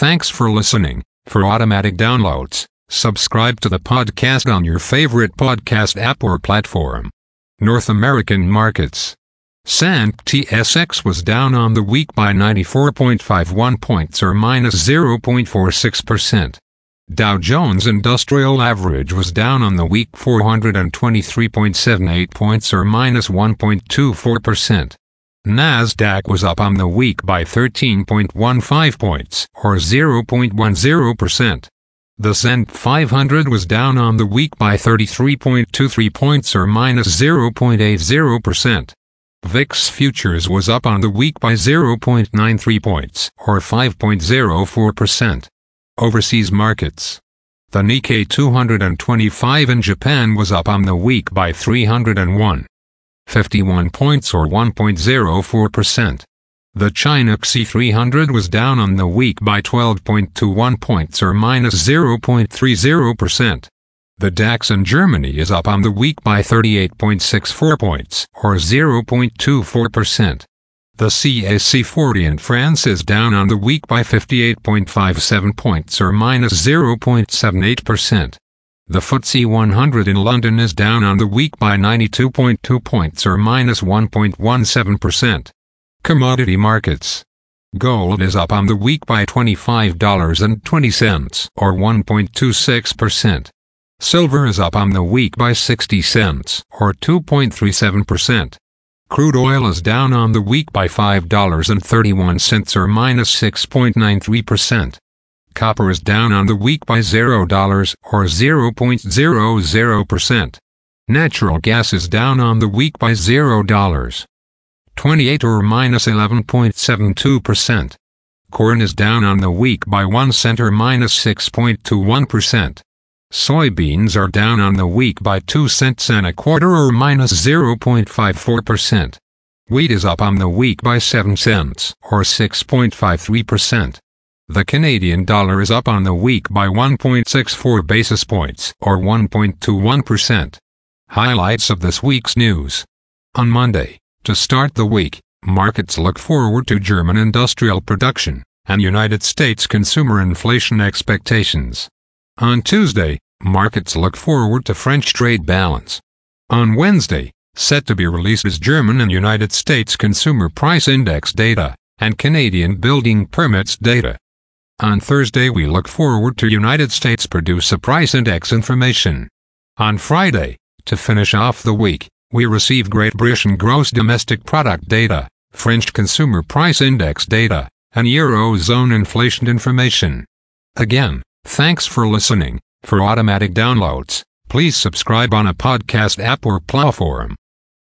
Thanks for listening. For automatic downloads, subscribe to the podcast on your favorite podcast app or platform. North American markets. Sant TSX was down on the week by 94.51 points or minus 0.46%. Dow Jones Industrial Average was down on the week 423.78 points or minus 1.24%. Nasdaq was up on the week by 13.15 points or 0.10%. The S&P 500 was down on the week by 33.23 points or minus 0.80%. VIX futures was up on the week by 0.93 points or 5.04%. Overseas markets. The Nikkei 225 in Japan was up on the week by 301. 51 points or 1.04%. The China CSI 300 was down on the week by 12.21 points or minus 0.30%. The DAX in Germany is up on the week by 38.64 points or 0.24%. The CAC 40 in France is down on the week by 58.57 points or minus 0.78%. The FTSE 100 in London is down on the week by 92.2 points or minus 1.17%. Commodity markets. Gold is up on the week by $25.20 or 1.26%. Silver is up on the week by 60 cents or 2.37%. Crude oil is down on the week by $5.31 or minus 6.93%. Copper is down on the week by $0 or 0.00%. Natural gas is down on the week by $0. 28 or minus 11.72%. Corn is down on the week by 1 cent or minus 6.21%. Soybeans are down on the week by 2 cents and a quarter or minus 0.54%. Wheat is up on the week by 7 cents or 6.53%. The Canadian dollar is up on the week by 1.64 basis points or 1.21%. Highlights of this week's news. On Monday, to start the week, markets look forward to German industrial production and United States consumer inflation expectations. On Tuesday, markets look forward to French trade balance. On Wednesday, set to be released is German and United States consumer price index data and Canadian building permits data. On Thursday, we look forward to United States producer price index information. On Friday, to finish off the week, we receive Great Britain gross domestic product data, French consumer price index data, and Eurozone inflation information. Again, Thanks for listening. For automatic downloads, please subscribe on a podcast app or platform.